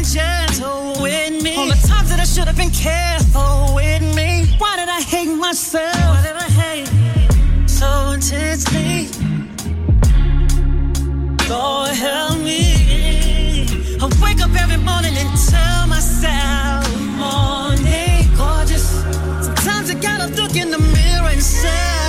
Been gentle with me. All the times that I should have been careful with me. Why did I hate myself? Why did I hate so intensely? Lord help me. I wake up every morning and tell myself, morning, gorgeous. Sometimes I gotta look in the mirror and say,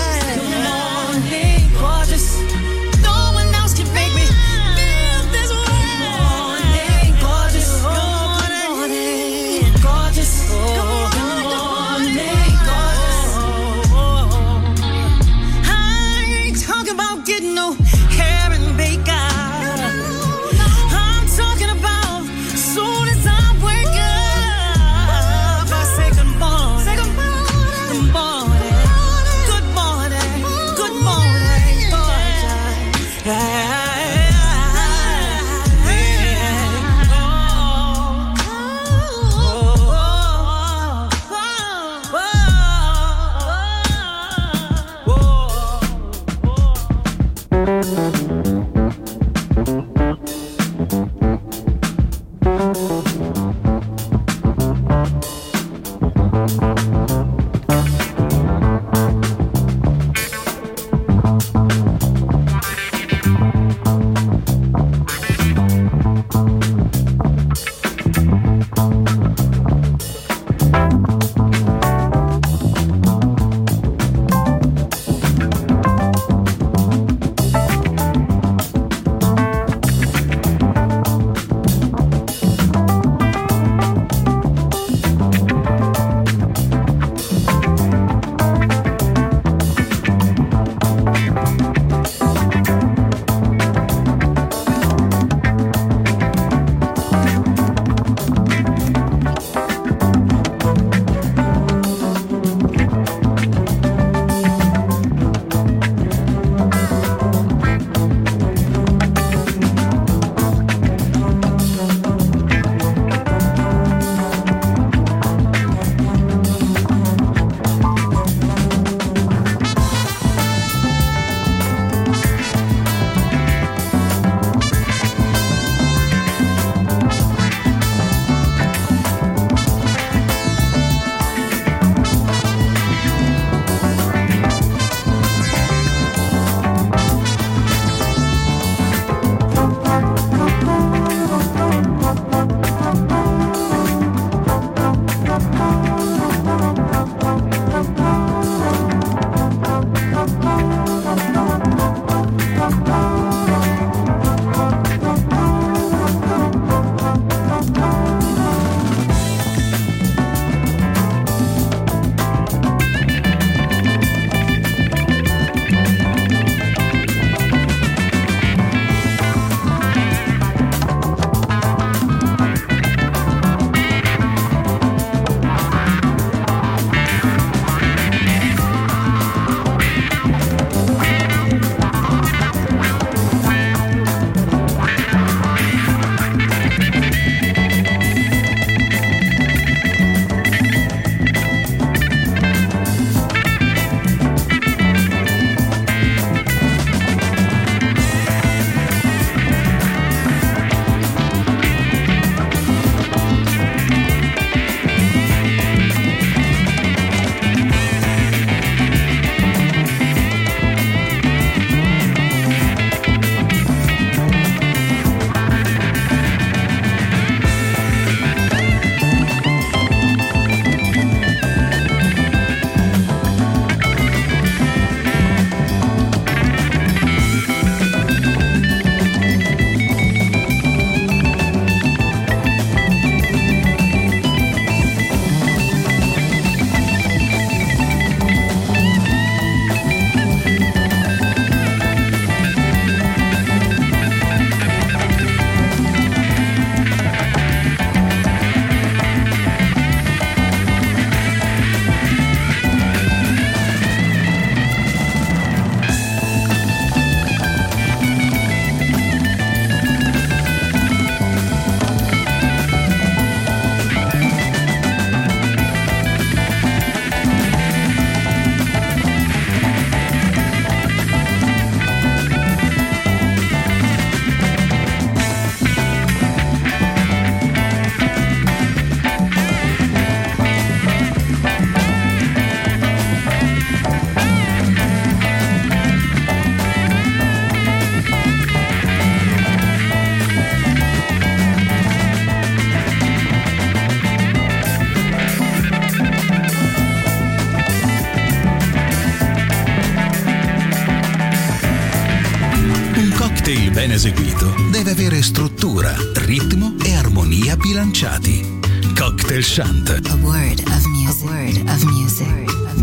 Cocktail Chant. A word of music. A word of music.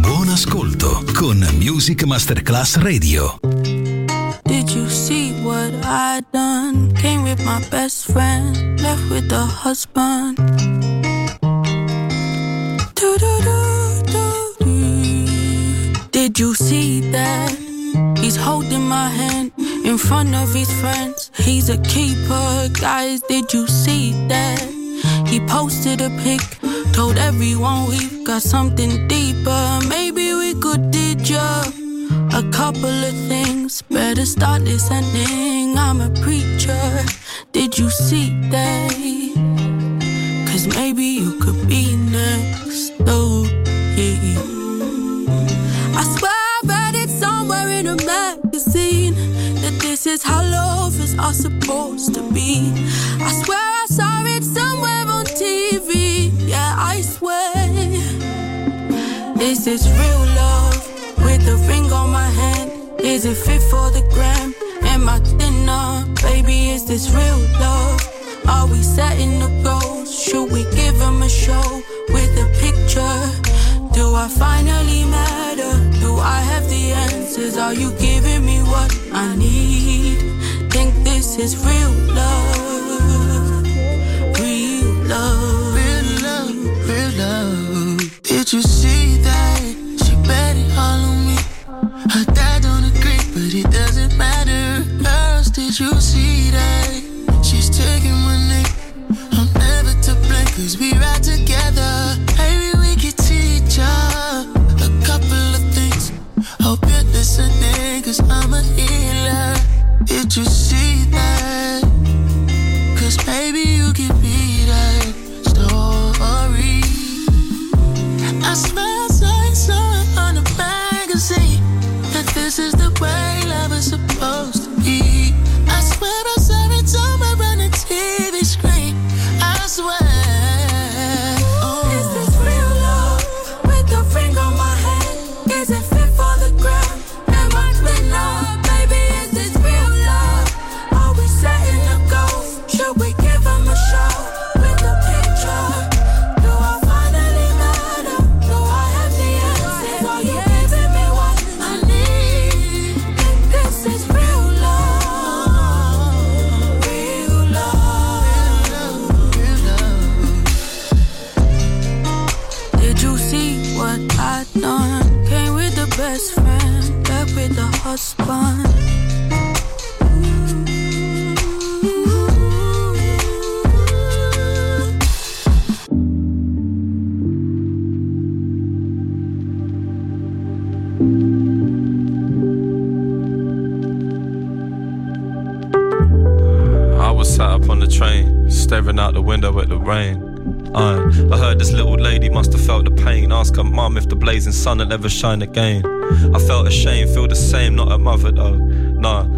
Buon ascolto con Music Masterclass Radio. Did you see what I done? Came with my best friend, left with the husband. Do-do-do-do-do. Did you see that? He's holding my hand in front of his friends. He's a keeper, guys. Did you see that? He posted a pic, told everyone we've got something deeper. Maybe we could did ya a couple of things. Better start listening. I'm a preacher. Did you see that? Cause maybe you could be next. Oh, yeah. I swear I read it somewhere in a magazine that this is how lovers are supposed to be. I swear This real love with a ring on my hand. Is it fit for the gram? Am I thinner? Baby, is this real love? Are we setting the goals? Should we give them a show with a picture? Do I finally matter? Do I have the answers? Are you giving me what I need? Think this is real love. Real love. Real love, real love. Did you see you see sat up on the train, staring out the window at the rain. I heard this little lady must have felt the pain. Ask her mum if the blazing sun will ever shine again. I felt ashamed, feel the same, not her mother though. Nah,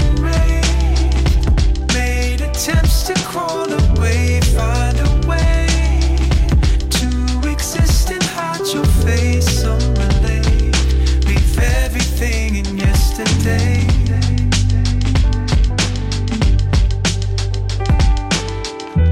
yesterday.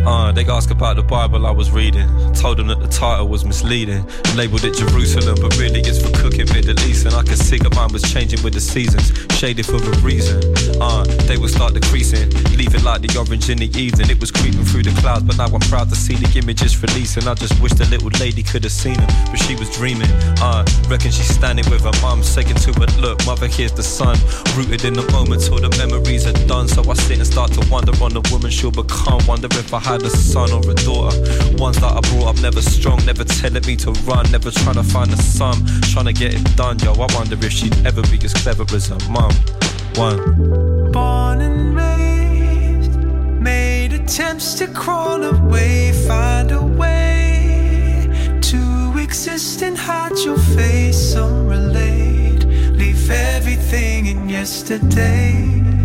Uh, ask about the Bible I was reading. Told them that the title was misleading. Labeled it Jerusalem, but really it's for cooking Middle East. And I could see that mine was changing with the seasons, shaded for a reason. Uh, they would start decreasing, leaving like the orange in the evening. It was creeping through the clouds, but now I'm proud to see the images releasing. I just wish the little lady could have seen them, but she was dreaming. Uh, reckon she's standing with her mum, saying to her, Look, mother, here's the sun. Rooted in the moment till the memories are done. So I sit and start to wonder on the woman she'll become. Wonder if I had a son or a daughter. Ones that I brought up never strong, never telling me to run, never trying to find a sum, trying to get it done, yo. I wonder if she'd ever be as clever as her mum. One. Born and raised, made attempts to crawl away, find a way to exist and hide your face unrelayed. Leave everything in yesterday.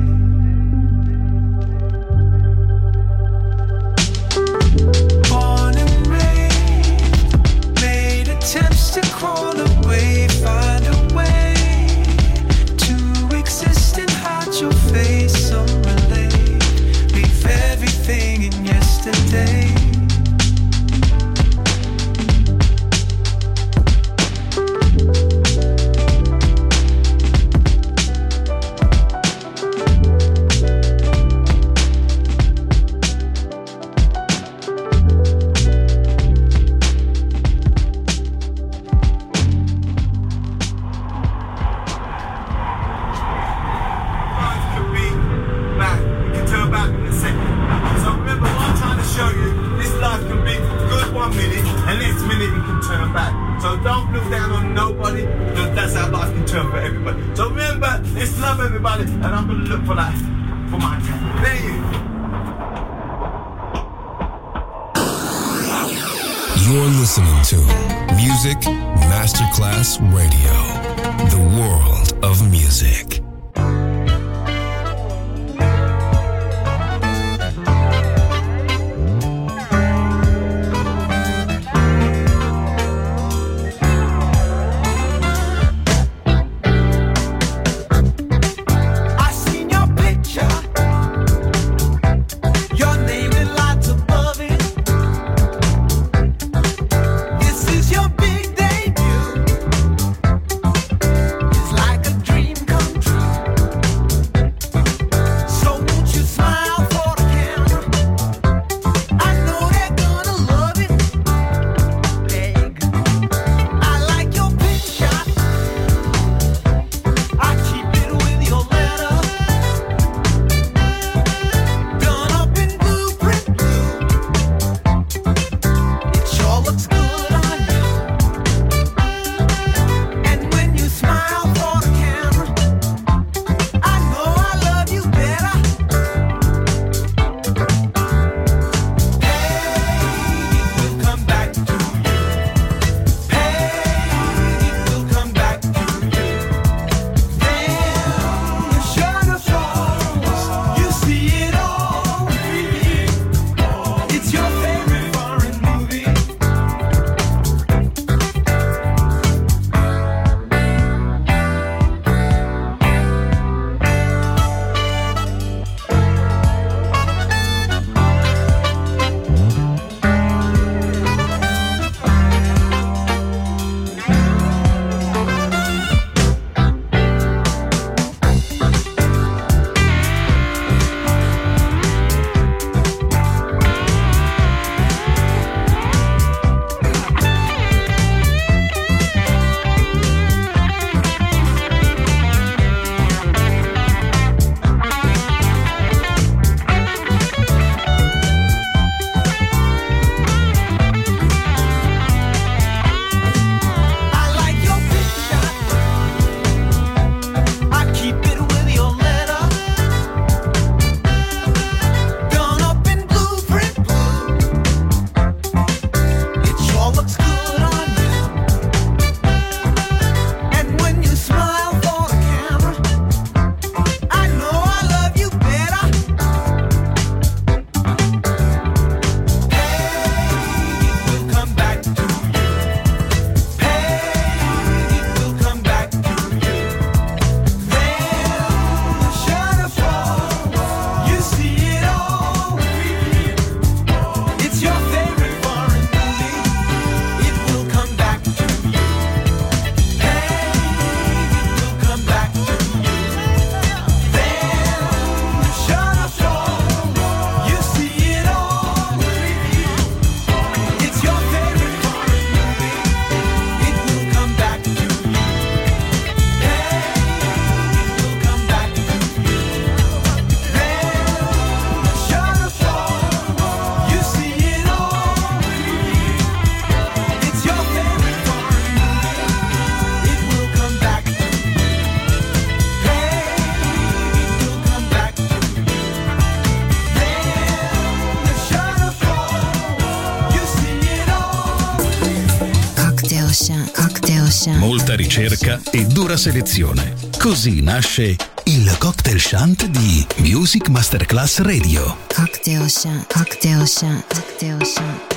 Ricerca e dura selezione. Così nasce il cocktail shant di Music Masterclass Radio. Cocktail Shant. Cocktail Shant. Cocktail Shant.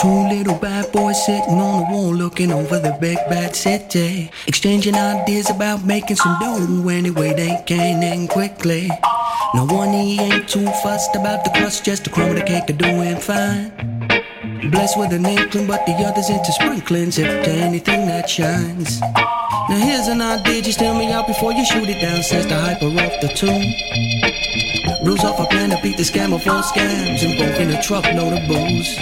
Two little bad boys sitting on the wall looking over the big bad city. Exchanging ideas about making some dough anyway they can and quickly. No one he ain't too fussed about the crust, just a crumb of the cake are doing fine. Blessed with an inkling, but the others into sprinklings if to anything that shines. Now here's an idea, just tell me out before you shoot it down, says the hyper off the tune. Rules off a plan to beat the scammer for scams and broke in a truckload of booze.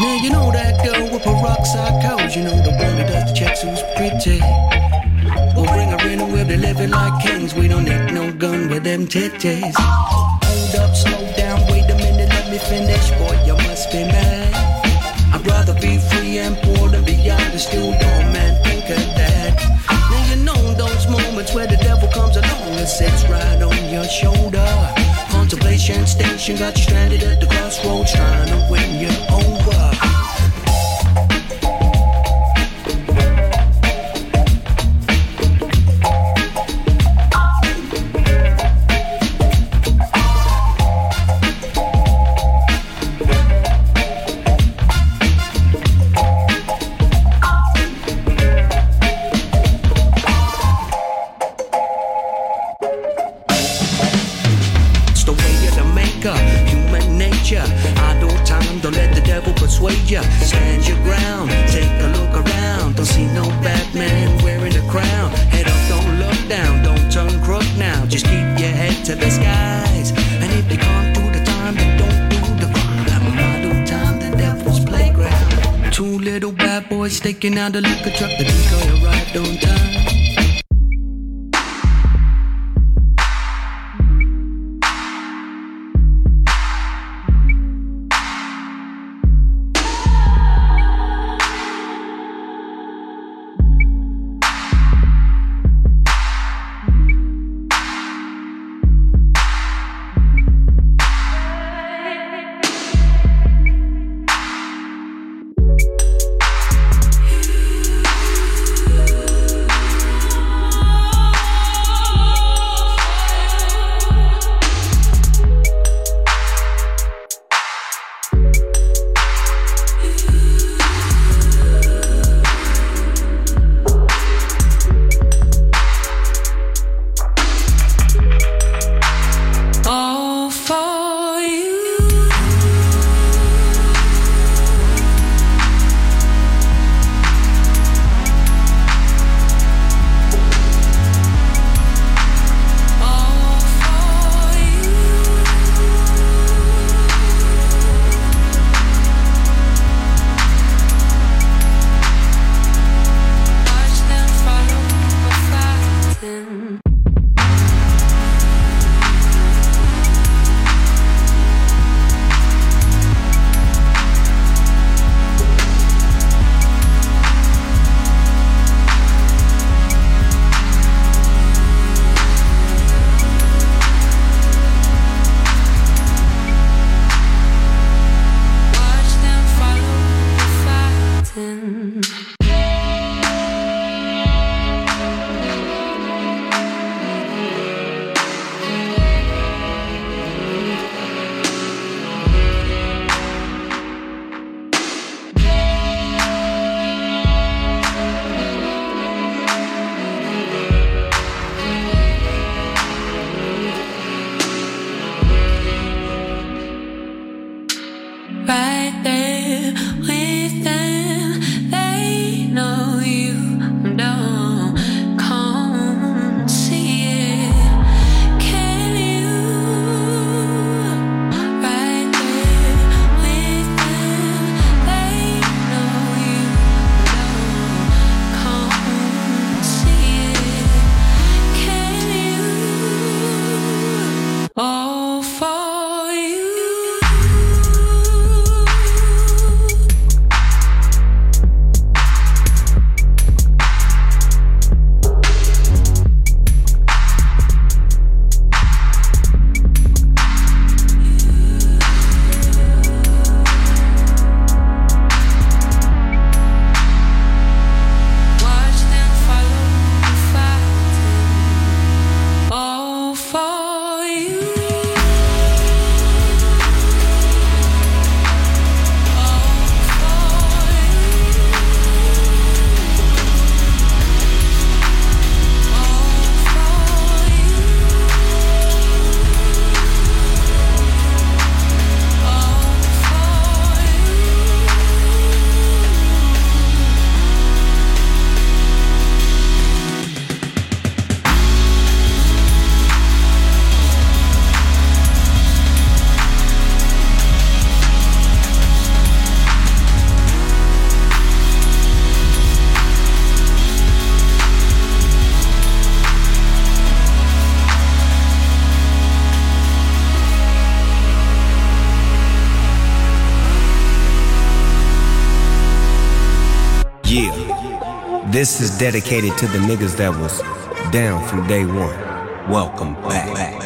Now you know that girl with peroxide codes, you know the one that does the checks who's pretty. We'll and we'll be living like kings. We don't need no gun with them titties. Hold up, slow down, wait a minute, let me finish. Boy, you must be mad. I'd rather be free and poor than be understood. Oh man, think of that. Now you know those moments where the devil comes along and sits right on your shoulder. Contemplation station got you stranded at the crossroads, trying to win you out the liquor truck. The Yeah. This is dedicated to the niggas that was down from day one. Welcome back.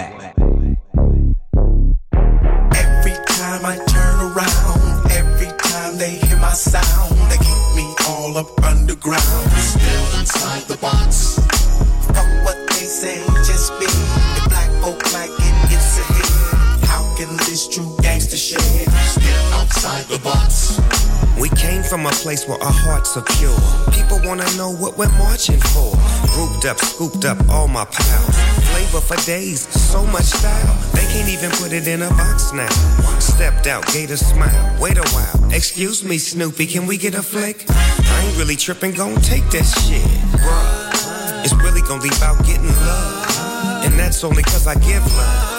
Place where our hearts are pure. People wanna know what we're marching for. Grouped up, scooped up all my pals. Flavor for days, so much style. They can't even put it in a box now. Stepped out, gave a smile. Wait a while. Excuse me, Snoopy, can we get a flick? I ain't really tripping, gon' take that shit. Bruh, it's really gonna be about getting love. And that's only cause I give love.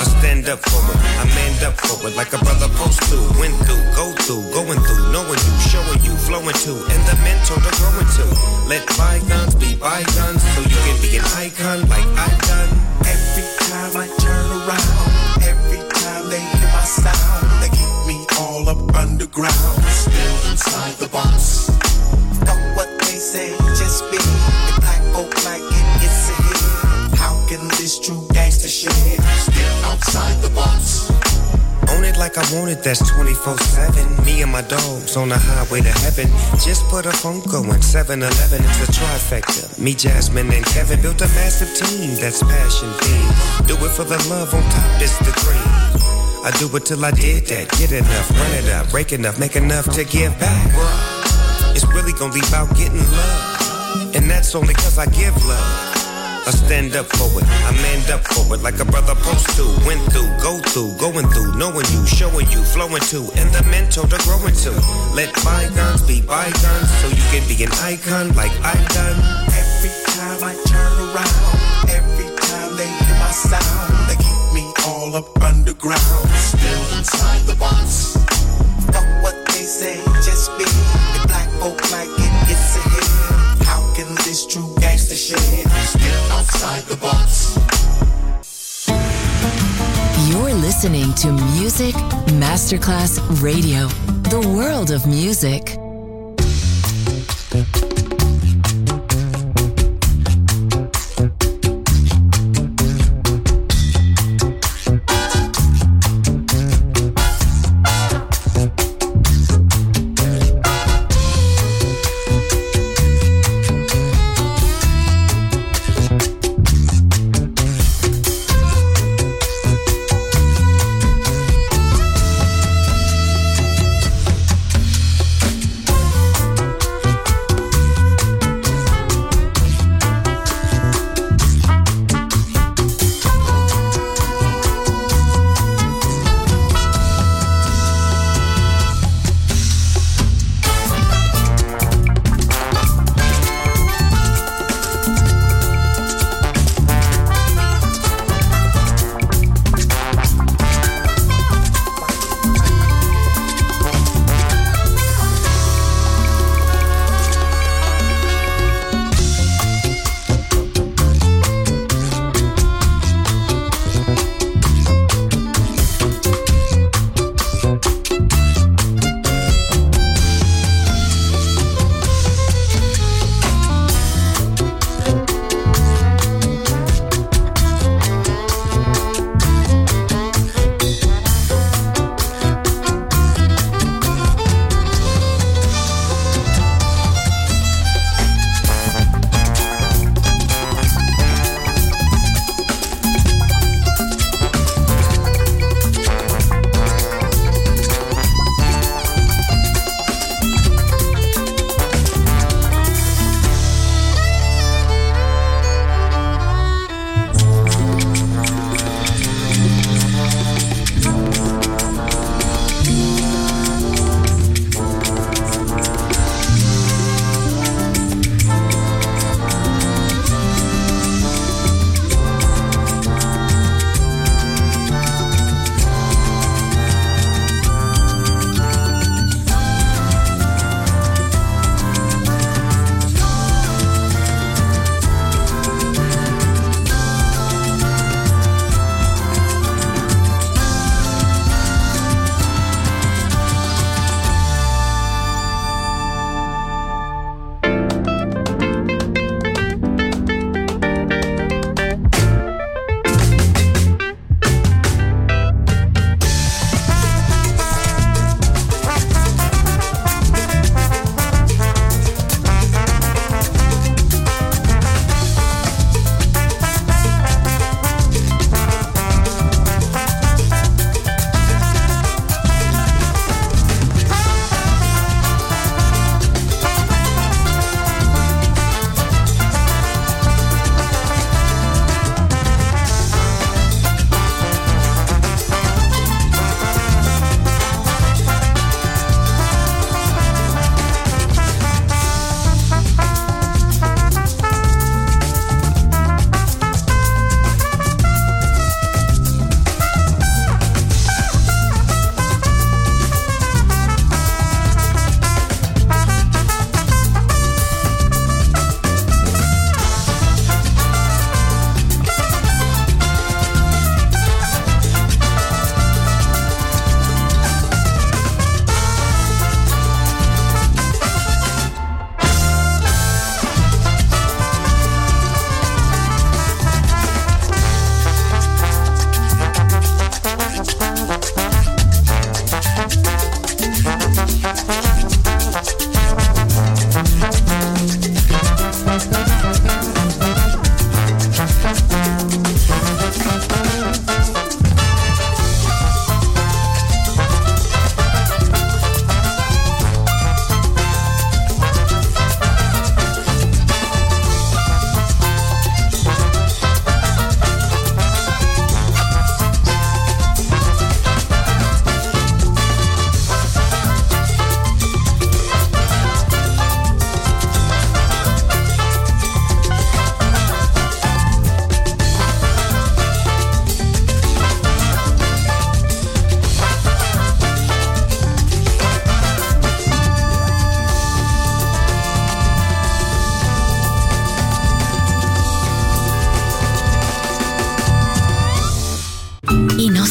I stand up for it, I manned up for it like a brother supposed to. Went through, go through, going through, knowing you, showing you, flowing to, and the mentor to growing to. Let bygones be bygones so you can be an icon like I done. Every time I turn around, every time they hear my sound, they keep me all up underground. Still inside the box. Fuck what they say, just be. If black folk like it, it's a hit. How can this true shit still outside the box? Own it like I want it, that's 24 7. Me and my dogs on the highway to heaven. Just put a phone going 7 Eleven, it's a trifecta. Me, Jasmine, and Kevin built a massive team that's passion themed. Do it for the love on top, it's the cream. I do it till I did that. Get enough, run it up, break enough, make enough to give back. It's really gonna be about getting love. And that's only cause I give love. I stand up for it, I manned up for it like a brother post to. Went through, go through, going through, knowing you, showing you, flowing to, and the mentor to growing to. Let bygones be bygones so you can be an icon like I done. Every time I turn around, every time they hear my sound, they keep me all up underground. Still inside the box. Fuck what they say, just be. If black folk like it, true gangster shit still outside the box? You're listening to Music Masterclass Radio, the world of music.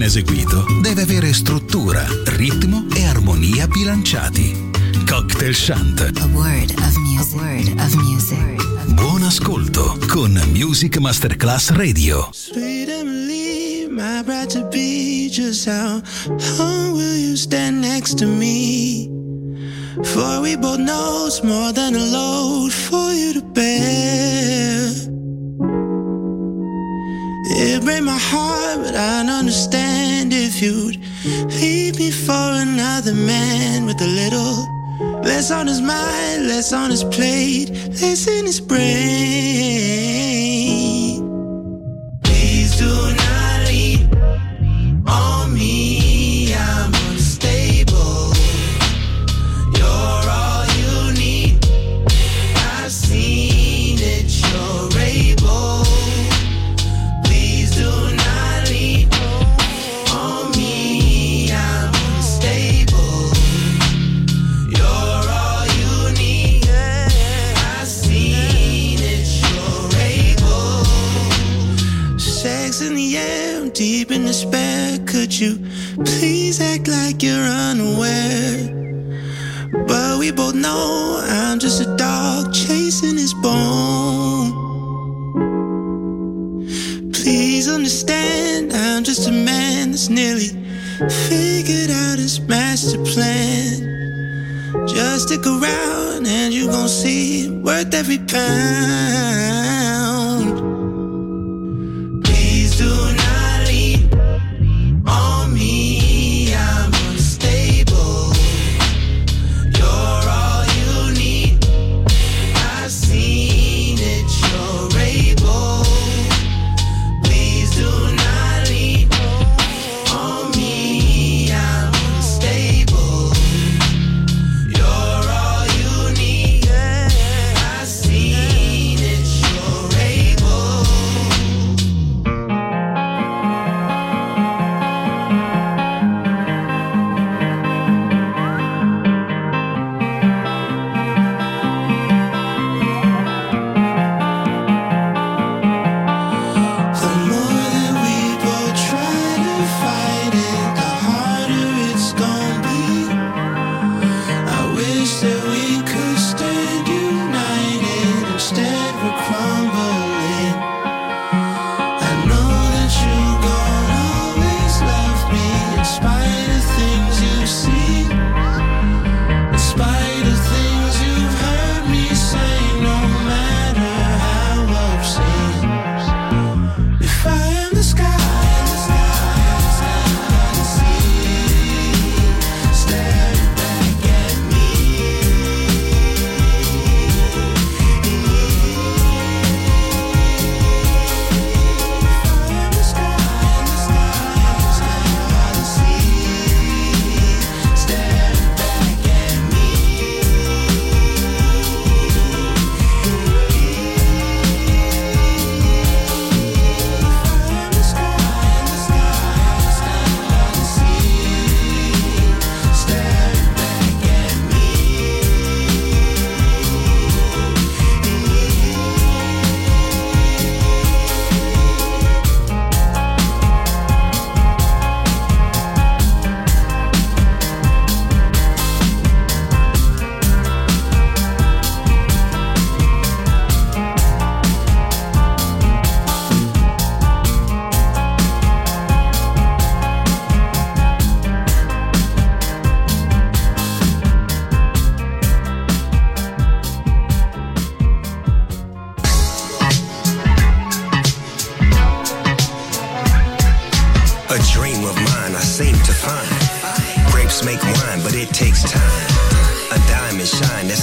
Ben eseguito deve avere struttura, ritmo e armonia bilanciati. Cocktail Shant. A word of music. A word of music. Buon ascolto con Music Masterclass Radio. Sweet Emily, my bride to be, just how long will you stand next to me? For we both know it's more than a load for you to bear. Break my heart, but I'd understand if you'd leave me for another man with a little Less on his mind, less on his plate, less in his brain. In despair. Could you please act like you're unaware? But we both know I'm just a dog chasing his bone. Please understand, I'm just a man that's nearly figured out his master plan. Just stick around and you gon' see worth every pound.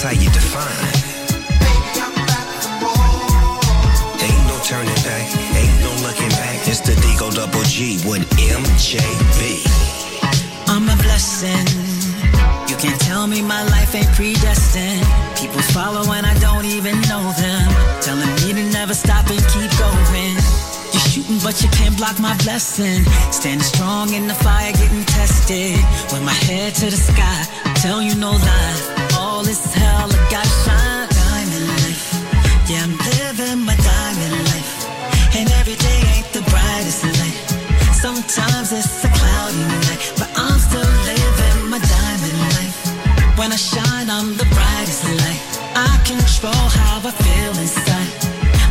How you define. Ain't no turning back, ain't no looking back. It's the Digo Double G with MJB. I'm a blessing. You can't tell me my life ain't predestined. People follow and I don't even know them. Telling me to never stop and keep going. You're shooting, but you can't block my blessing. Standing strong in the fire, getting tested. With my head to the sky, tell you no lie. All is hell, I gotta shine. Diamond life. Yeah, I'm living my diamond life. And every day ain't the brightest light. Sometimes it's a cloudy night, but I'm still living my diamond life. When I shine, I'm the brightest light. I control how I feel inside.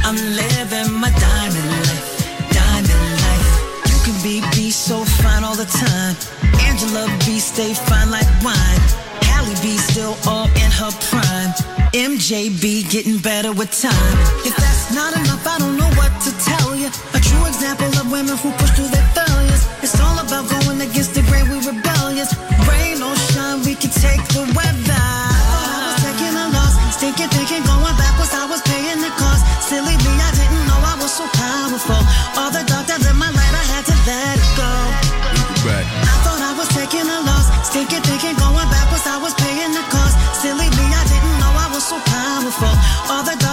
I'm living my diamond life, diamond life. You can be be so fine all the time. Angela B stay fine like wine. Halle B still all in her prime. MJB getting better with time. If that's not enough, I don't know what to tell you. A true example of women who push through their failures. It's all about going against the grain. We rebellious. Rain or shine, we can take the weather. I was taking a loss, stinking, thinking, going back. beautiful. All the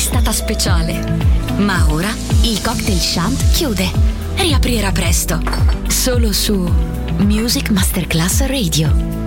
stata speciale. Ma ora il cocktail shant chiude. Riaprirà presto. Solo su Music Masterclass Radio.